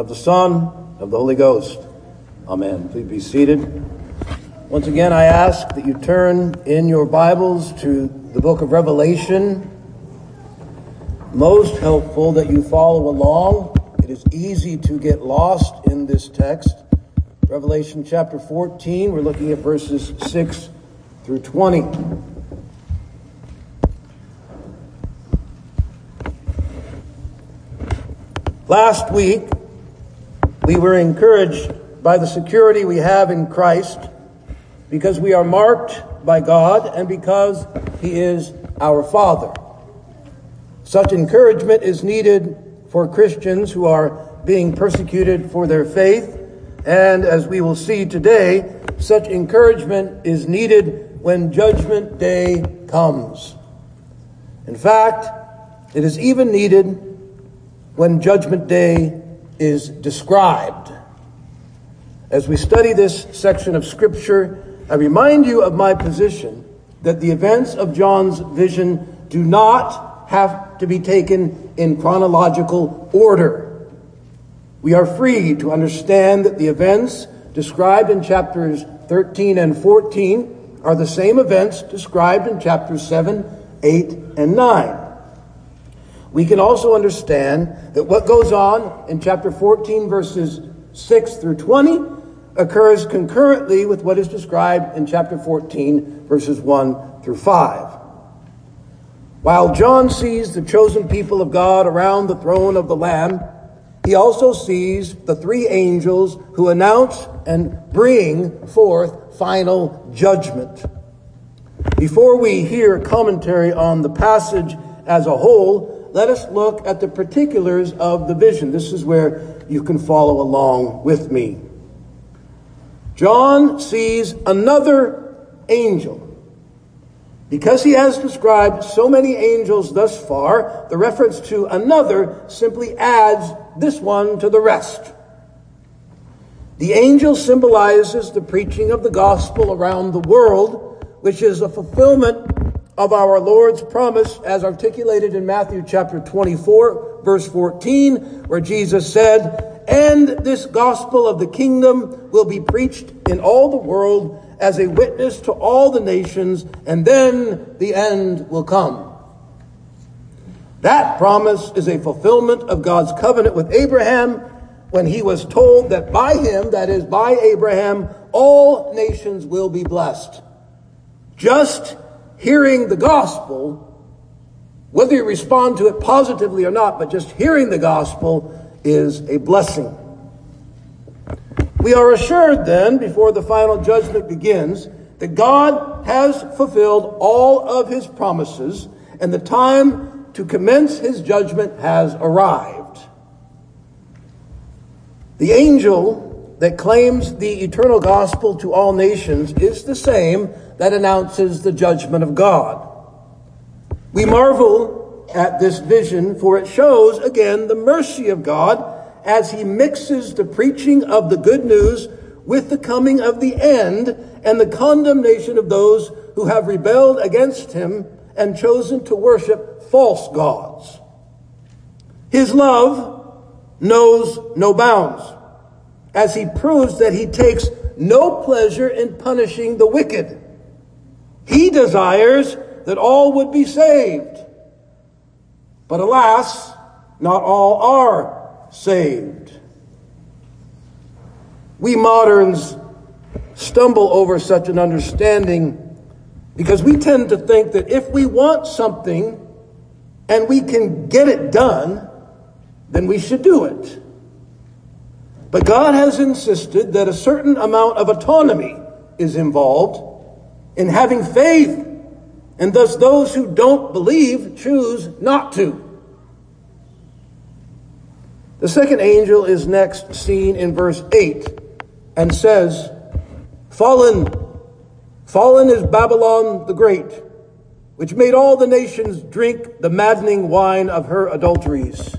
Of the Son, of the Holy Ghost. Amen. Please be seated. Once again, I ask that you turn in your Bibles to the book of Revelation. Most helpful that you follow along. It is easy to get lost in this text. Revelation chapter 14, we're looking at verses 6 through 20. Last week, we were encouraged by the security we have in Christ because we are marked by God and because He is our Father. Such encouragement is needed for Christians who are being persecuted for their faith. And as we will see today, such encouragement is needed when Judgment Day comes. In fact, it is even needed when Judgment Day is described. As we study this section of Scripture, I remind you of my position that the events of John's vision do not have to be taken in chronological order. We are free to understand that the events described in chapters 13 and 14 are the same events described in chapters 7, 8, and 9 we can also understand that what goes on in chapter 14, verses 6 through 20, occurs concurrently with what is described in chapter 14, verses 1 through 5. While John sees the chosen people of God around the throne of the Lamb, he also sees the three angels who announce and bring forth final judgment. Before we hear commentary on the passage as a whole, let us look at the particulars of the vision. This is where you can follow along with me. John sees another angel. Because he has described so many angels thus far, the reference to another simply adds this one to the rest. The angel symbolizes the preaching of the gospel around the world, which is a fulfillment of our Lord's promise as articulated in Matthew chapter 24, verse 14, where Jesus said, And this gospel of the kingdom will be preached in all the world as a witness to all the nations, and then the end will come. That promise is a fulfillment of God's covenant with Abraham when he was told that by him, that is, by Abraham, all nations will be blessed. Just hearing the gospel, whether you respond to it positively or not, but just hearing the gospel is a blessing. We are assured then, before the final judgment begins, that God has fulfilled all of his promises and the time to commence his judgment has arrived. The angel that claims the eternal gospel to all nations is the same that announces the judgment of God. We marvel at this vision, for it shows again the mercy of God as he mixes the preaching of the good news with the coming of the end and the condemnation of those who have rebelled against him and chosen to worship false gods. His love knows no bounds as he proves that he takes no pleasure in punishing the wicked he desires that all would be saved. But alas, not all are saved. We moderns stumble over such an understanding because we tend to think that if we want something and we can get it done, then we should do it. But God has insisted that a certain amount of autonomy is involved in having faith, and thus those who don't believe choose not to. The second angel is next seen in verse 8 and says, Fallen, fallen is Babylon the Great, which made all the nations drink the maddening wine of her adulteries.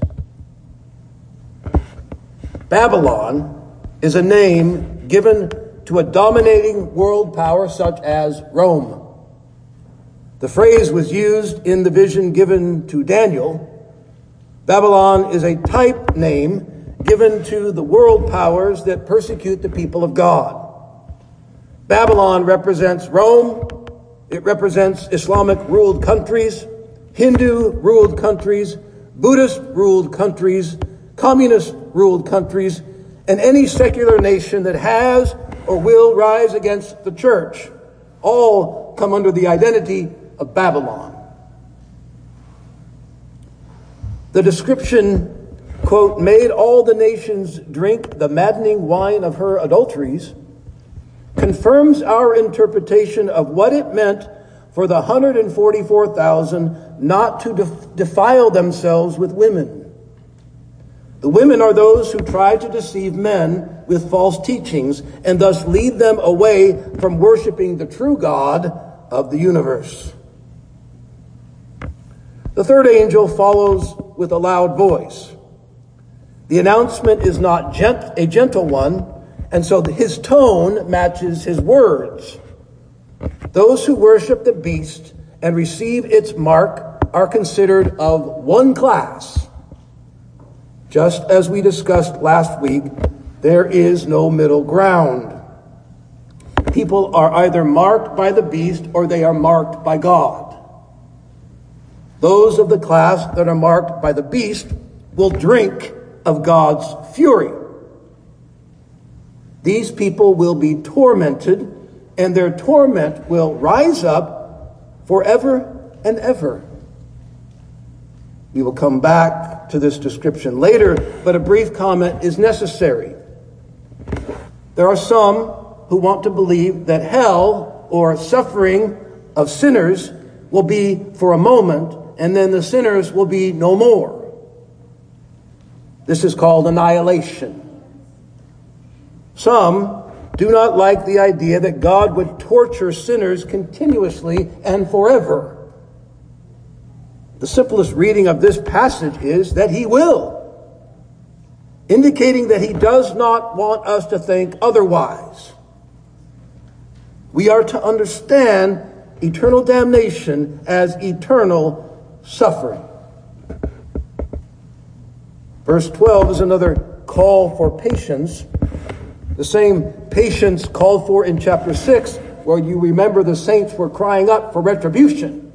Babylon is a name given to a dominating world power such as Rome. The phrase was used in the vision given to Daniel. Babylon is a type name given to the world powers that persecute the people of God. Babylon represents Rome, it represents Islamic ruled countries, Hindu ruled countries, Buddhist ruled countries, communist ruled countries, and any secular nation that has or will rise against the church all come under the identity of Babylon. The description, quote, made all the nations drink the maddening wine of her adulteries, confirms our interpretation of what it meant for the 144,000 not to def- defile themselves with women. The women are those who try to deceive men with false teachings and thus lead them away from worshiping the true God of the universe. The third angel follows with a loud voice. The announcement is not gent- a gentle one, and so his tone matches his words. Those who worship the beast and receive its mark are considered of one class. Just as we discussed last week, there is no middle ground. People are either marked by the beast or they are marked by God. Those of the class that are marked by the beast will drink of God's fury. These people will be tormented, and their torment will rise up forever and ever. We will come back to this description later, but a brief comment is necessary. There are some who want to believe that hell or suffering of sinners will be for a moment and then the sinners will be no more. This is called annihilation. Some do not like the idea that God would torture sinners continuously and forever. The simplest reading of this passage is that he will, indicating that he does not want us to think otherwise. We are to understand eternal damnation as eternal suffering. Verse 12 is another call for patience. The same patience called for in chapter 6, where you remember the saints were crying up for retribution.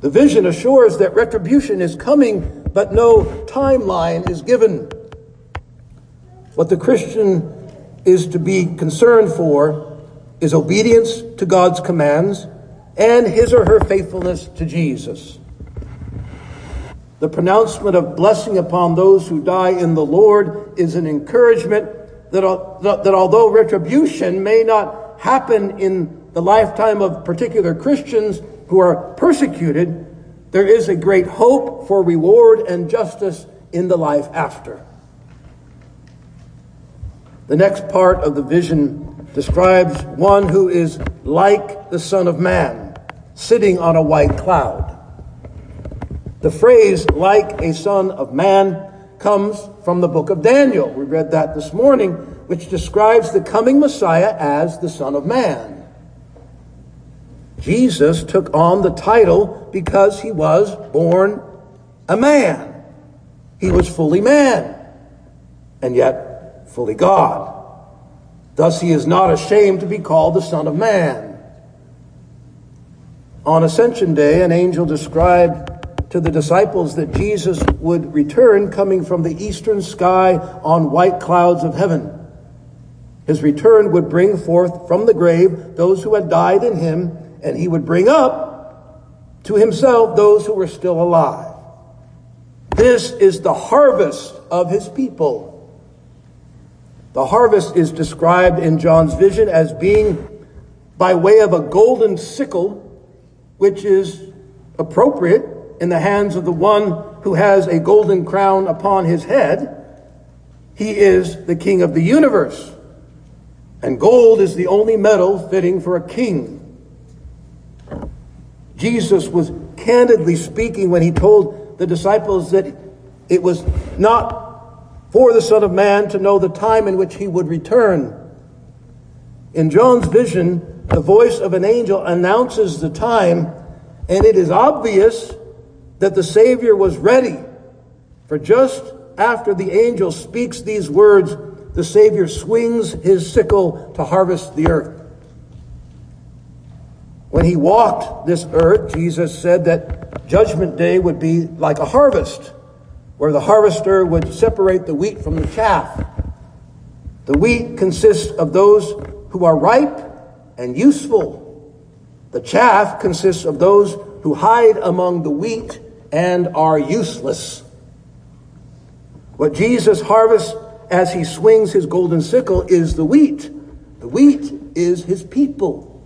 The vision assures that retribution is coming, but no timeline is given. What the Christian is to be concerned for is obedience to God's commands and his or her faithfulness to Jesus. The pronouncement of blessing upon those who die in the Lord is an encouragement that, that although retribution may not happen in the lifetime of particular Christians who are persecuted, there is a great hope for reward and justice in the life after. The next part of the vision describes one who is like the Son of Man, sitting on a white cloud. The phrase, like a Son of Man, comes from the book of Daniel. We read that this morning, which describes the coming Messiah as the Son of Man. Jesus took on the title because he was born a man. He was fully man and yet fully God. Thus, he is not ashamed to be called the Son of Man. On Ascension Day, an angel described to the disciples that Jesus would return coming from the eastern sky on white clouds of heaven. His return would bring forth from the grave those who had died in him, and he would bring up to himself those who were still alive. This is the harvest of his people. The harvest is described in John's vision as being by way of a golden sickle, which is appropriate in the hands of the one who has a golden crown upon his head. He is the king of the universe. And gold is the only metal fitting for a king. Jesus was candidly speaking when he told the disciples that it was not for the Son of Man to know the time in which he would return. In John's vision, the voice of an angel announces the time, and it is obvious that the Savior was ready. For just after the angel speaks these words, the Savior swings his sickle to harvest the earth. When he walked this earth, Jesus said that Judgment Day would be like a harvest, where the harvester would separate the wheat from the chaff. The wheat consists of those who are ripe and useful. The chaff consists of those who hide among the wheat and are useless. What Jesus harvests as he swings his golden sickle is the wheat. The wheat is his people.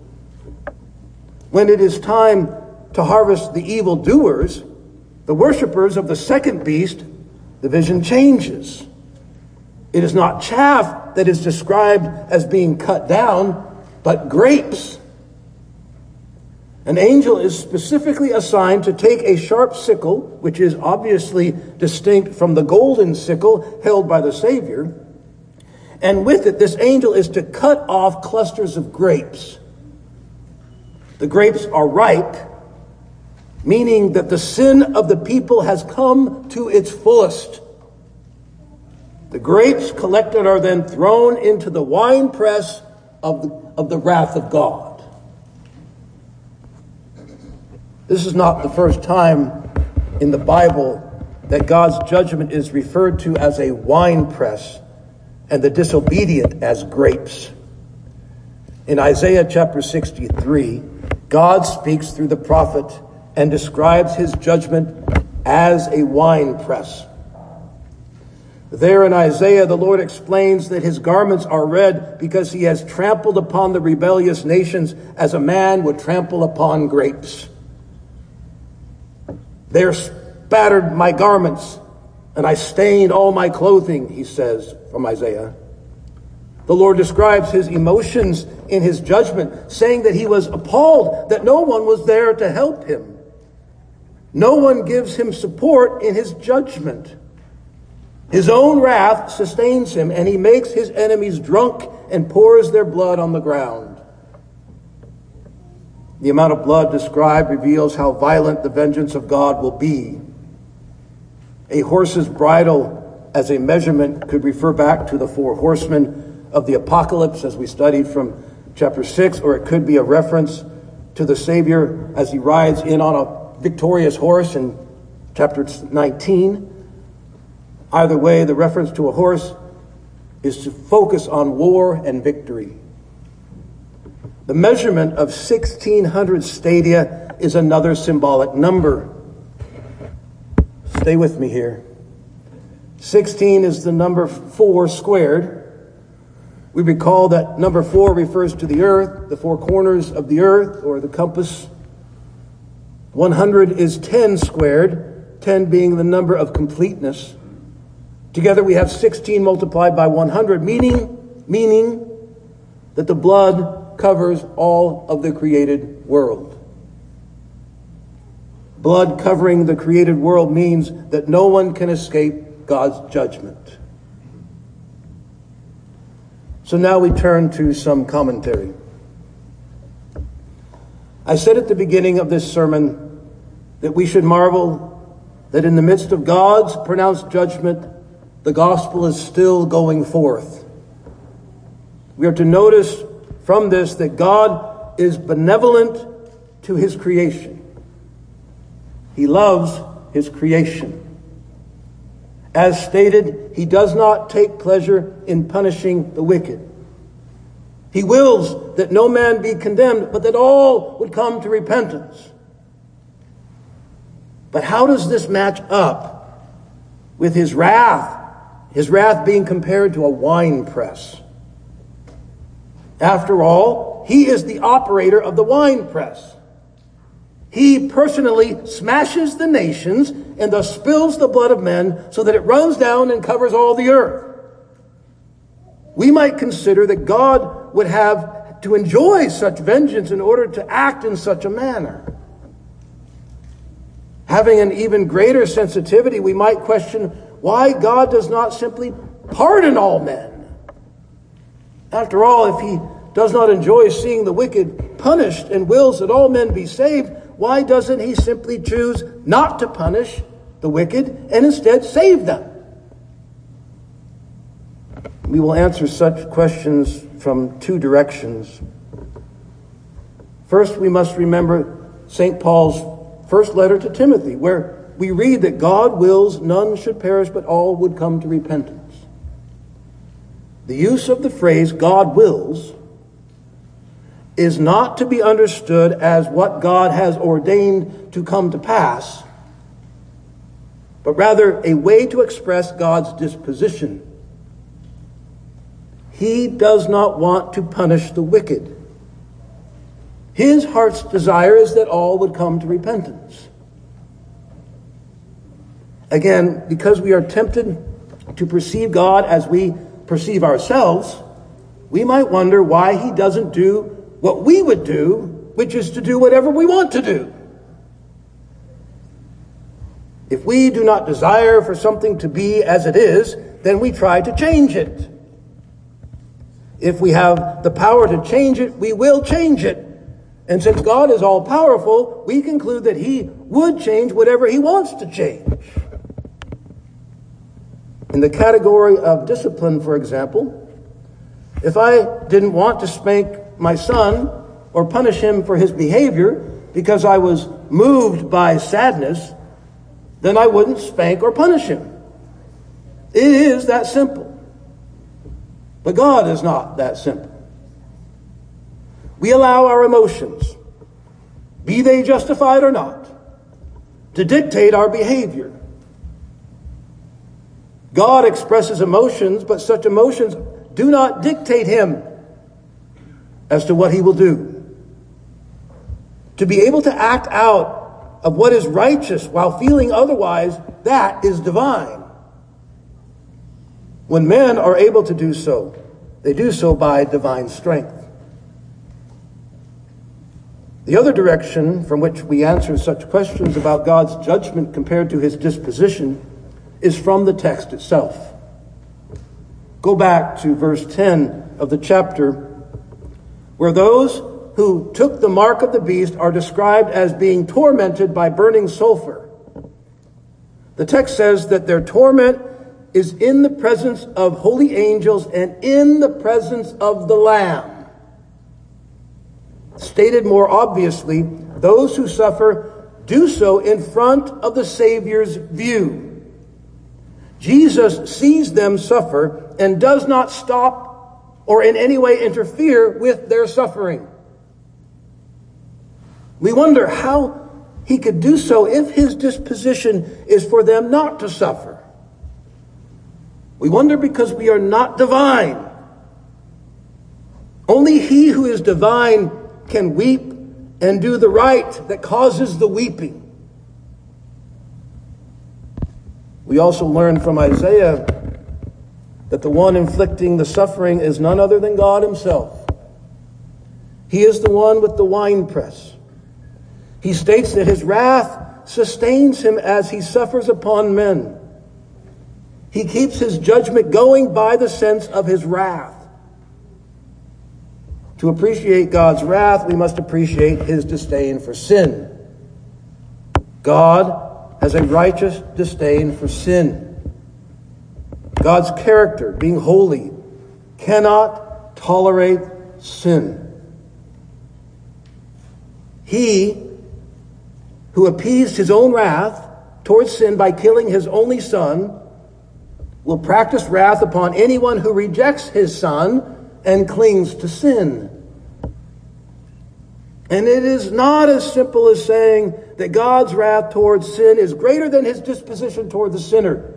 When it is time to harvest the evil doers, the worshippers of the second beast, the vision changes. It is not chaff that is described as being cut down, but grapes. An angel is specifically assigned to take a sharp sickle, which is obviously distinct from the golden sickle held by the Savior, and with it, this angel is to cut off clusters of grapes. The grapes are ripe, meaning that the sin of the people has come to its fullest. The grapes collected are then thrown into the winepress of the, of the wrath of God. This is not the first time in the Bible that God's judgment is referred to as a winepress and the disobedient as grapes. In Isaiah chapter 63, God speaks through the prophet and describes his judgment as a wine press. There in Isaiah, the Lord explains that his garments are red because he has trampled upon the rebellious nations as a man would trample upon grapes. There spattered my garments, and I stained all my clothing, he says from Isaiah. The Lord describes his emotions in his judgment, saying that he was appalled that no one was there to help him. No one gives him support in his judgment. His own wrath sustains him, and he makes his enemies drunk and pours their blood on the ground. The amount of blood described reveals how violent the vengeance of God will be. A horse's bridle as a measurement could refer back to the four horsemen of the apocalypse as we studied from chapter 6, or it could be a reference to the Savior as he rides in on a victorious horse in chapter 19. Either way, the reference to a horse is to focus on war and victory. The measurement of 1600 stadia is another symbolic number. Stay with me here. 16 is the number 4 squared. We recall that number 4 refers to the earth, the four corners of the earth, or the compass. 100 is 10 squared, 10 being the number of completeness. Together we have 16 multiplied by 100, meaning, meaning that the blood covers all of the created world. Blood covering the created world means that no one can escape God's judgment. So now we turn to some commentary. I said at the beginning of this sermon that we should marvel that in the midst of God's pronounced judgment, the gospel is still going forth. We are to notice from this that God is benevolent to his creation. He loves his creation. As stated, he does not take pleasure in punishing the wicked. He wills that no man be condemned, but that all would come to repentance. But how does this match up with his wrath? His wrath being compared to a wine press. After all, he is the operator of the wine press. He personally smashes the nations and thus spills the blood of men so that it runs down and covers all the earth. We might consider that God would have to enjoy such vengeance in order to act in such a manner. Having an even greater sensitivity, we might question why God does not simply pardon all men. After all, if he does not enjoy seeing the wicked punished and wills that all men be saved, why doesn't he simply choose not to punish the wicked and instead save them? We will answer such questions from two directions. First, we must remember St. Paul's first letter to Timothy, where we read that God wills none should perish, but all would come to repentance. The use of the phrase God wills is not to be understood as what God has ordained to come to pass, but rather a way to express God's disposition. He does not want to punish the wicked. His heart's desire is that all would come to repentance. Again, because we are tempted to perceive God as we perceive ourselves, we might wonder why he doesn't do what we would do, which is to do whatever we want to do. If we do not desire for something to be as it is, then we try to change it. If we have the power to change it, we will change it. And since God is all powerful, we conclude that He would change whatever He wants to change. In the category of discipline, for example, if I didn't want to spank my son or punish him for his behavior because I was moved by sadness, then I wouldn't spank or punish him. It is that simple. But God is not that simple. We allow our emotions, be they justified or not, to dictate our behavior. God expresses emotions, but such emotions do not dictate him as to what he will do. To be able to act out of what is righteous while feeling otherwise, that is divine. When men are able to do so, they do so by divine strength. The other direction from which we answer such questions about God's judgment compared to his disposition is from the text itself. Go back to verse 10 of the chapter, where those who took the mark of the beast are described as being tormented by burning sulfur. The text says that their torment is in the presence of holy angels and in the presence of the Lamb. Stated more obviously, those who suffer do so in front of the Savior's view. Jesus sees them suffer and does not stop or in any way interfere with their suffering. We wonder how he could do so if his disposition is for them not to suffer. We wonder because we are not divine. Only he who is divine can weep and do the right that causes the weeping. We also learn from Isaiah that the one inflicting the suffering is none other than God Himself. He is the one with the winepress. He states that His wrath sustains Him as He suffers upon men. He keeps his judgment going by the sense of his wrath. To appreciate God's wrath, we must appreciate his disdain for sin. God has a righteous disdain for sin. God's character, being holy, cannot tolerate sin. He who appeased his own wrath towards sin by killing his only son will practice wrath upon anyone who rejects his son and clings to sin. And it is not as simple as saying that God's wrath towards sin is greater than his disposition toward the sinner.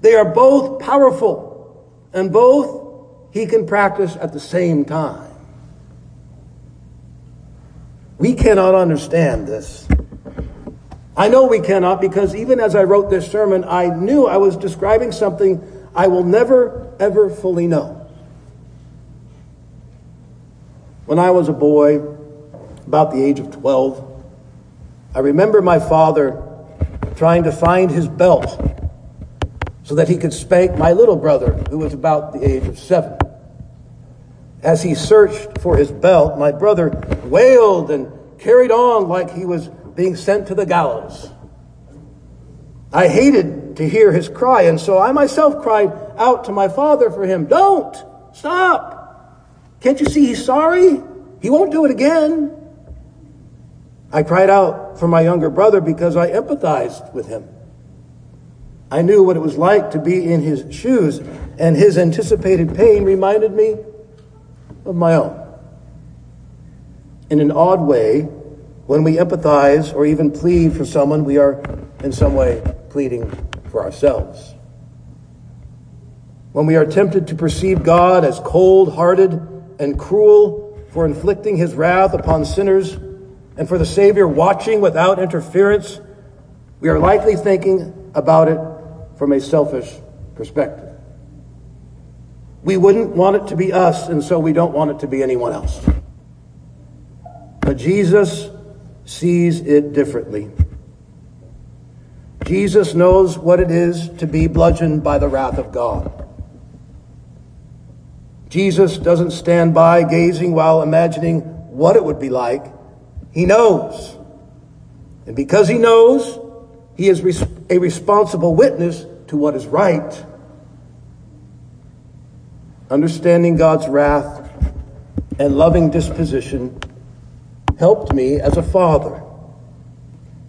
They are both powerful, and both he can practice at the same time. We cannot understand this. I know we cannot because even as I wrote this sermon, I knew I was describing something I will never, ever fully know. When I was a boy, about the age of 12, I remember my father trying to find his belt so that he could spank my little brother, who was about the age of seven. As he searched for his belt, my brother wailed and carried on like he was being sent to the gallows. I hated to hear his cry. And so I myself cried out to my father for him. Don't! Stop! Can't you see he's sorry? He won't do it again. I cried out for my younger brother because I empathized with him. I knew what it was like to be in his shoes, and his anticipated pain reminded me of my own. In an odd way, when we empathize or even plead for someone, we are in some way pleading for ourselves. When we are tempted to perceive God as cold hearted and cruel for inflicting his wrath upon sinners and for the Savior watching without interference, we are likely thinking about it from a selfish perspective. We wouldn't want it to be us, and so we don't want it to be anyone else. But Jesus sees it differently. Jesus knows what it is to be bludgeoned by the wrath of God. Jesus doesn't stand by gazing while imagining what it would be like. He knows. And because he knows, he is a responsible witness to what is right. Understanding God's wrath and loving disposition helped me as a father.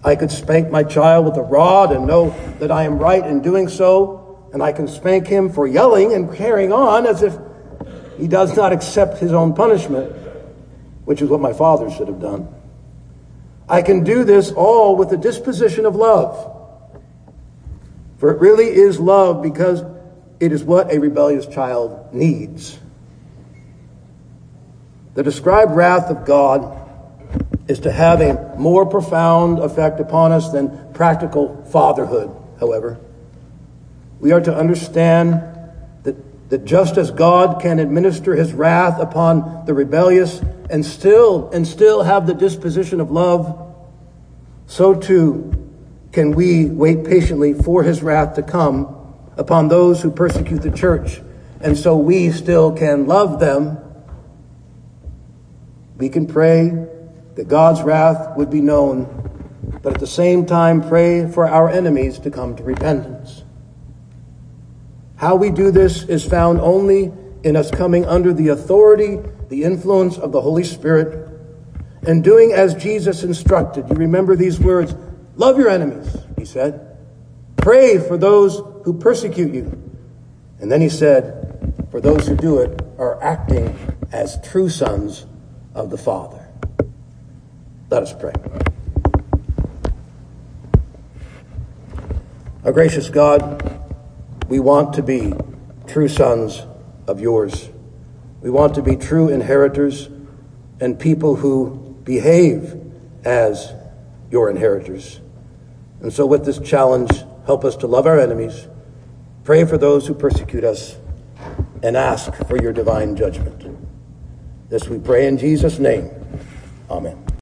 I could spank my child with a rod and know that I am right in doing so, and I can spank him for yelling and carrying on as if he does not accept his own punishment, which is what my father should have done. I can do this all with the disposition of love. For it really is love because it is what a rebellious child needs. The described wrath of God is to have a more profound effect upon us than practical fatherhood, however. We are to understand that, that just as God can administer his wrath upon the rebellious and still and still have the disposition of love, so too can we wait patiently for his wrath to come upon those who persecute the church, and so we still can love them. We can pray that God's wrath would be known, but at the same time pray for our enemies to come to repentance. How we do this is found only in us coming under the authority, the influence of the Holy Spirit, and doing as Jesus instructed. You remember these words Love your enemies, he said. Pray for those who persecute you. And then he said, For those who do it are acting as true sons of the Father. Let us pray. Our gracious God, we want to be true sons of yours. We want to be true inheritors and people who behave as your inheritors. And so, with this challenge, help us to love our enemies, pray for those who persecute us, and ask for your divine judgment. This we pray in Jesus' name. Amen.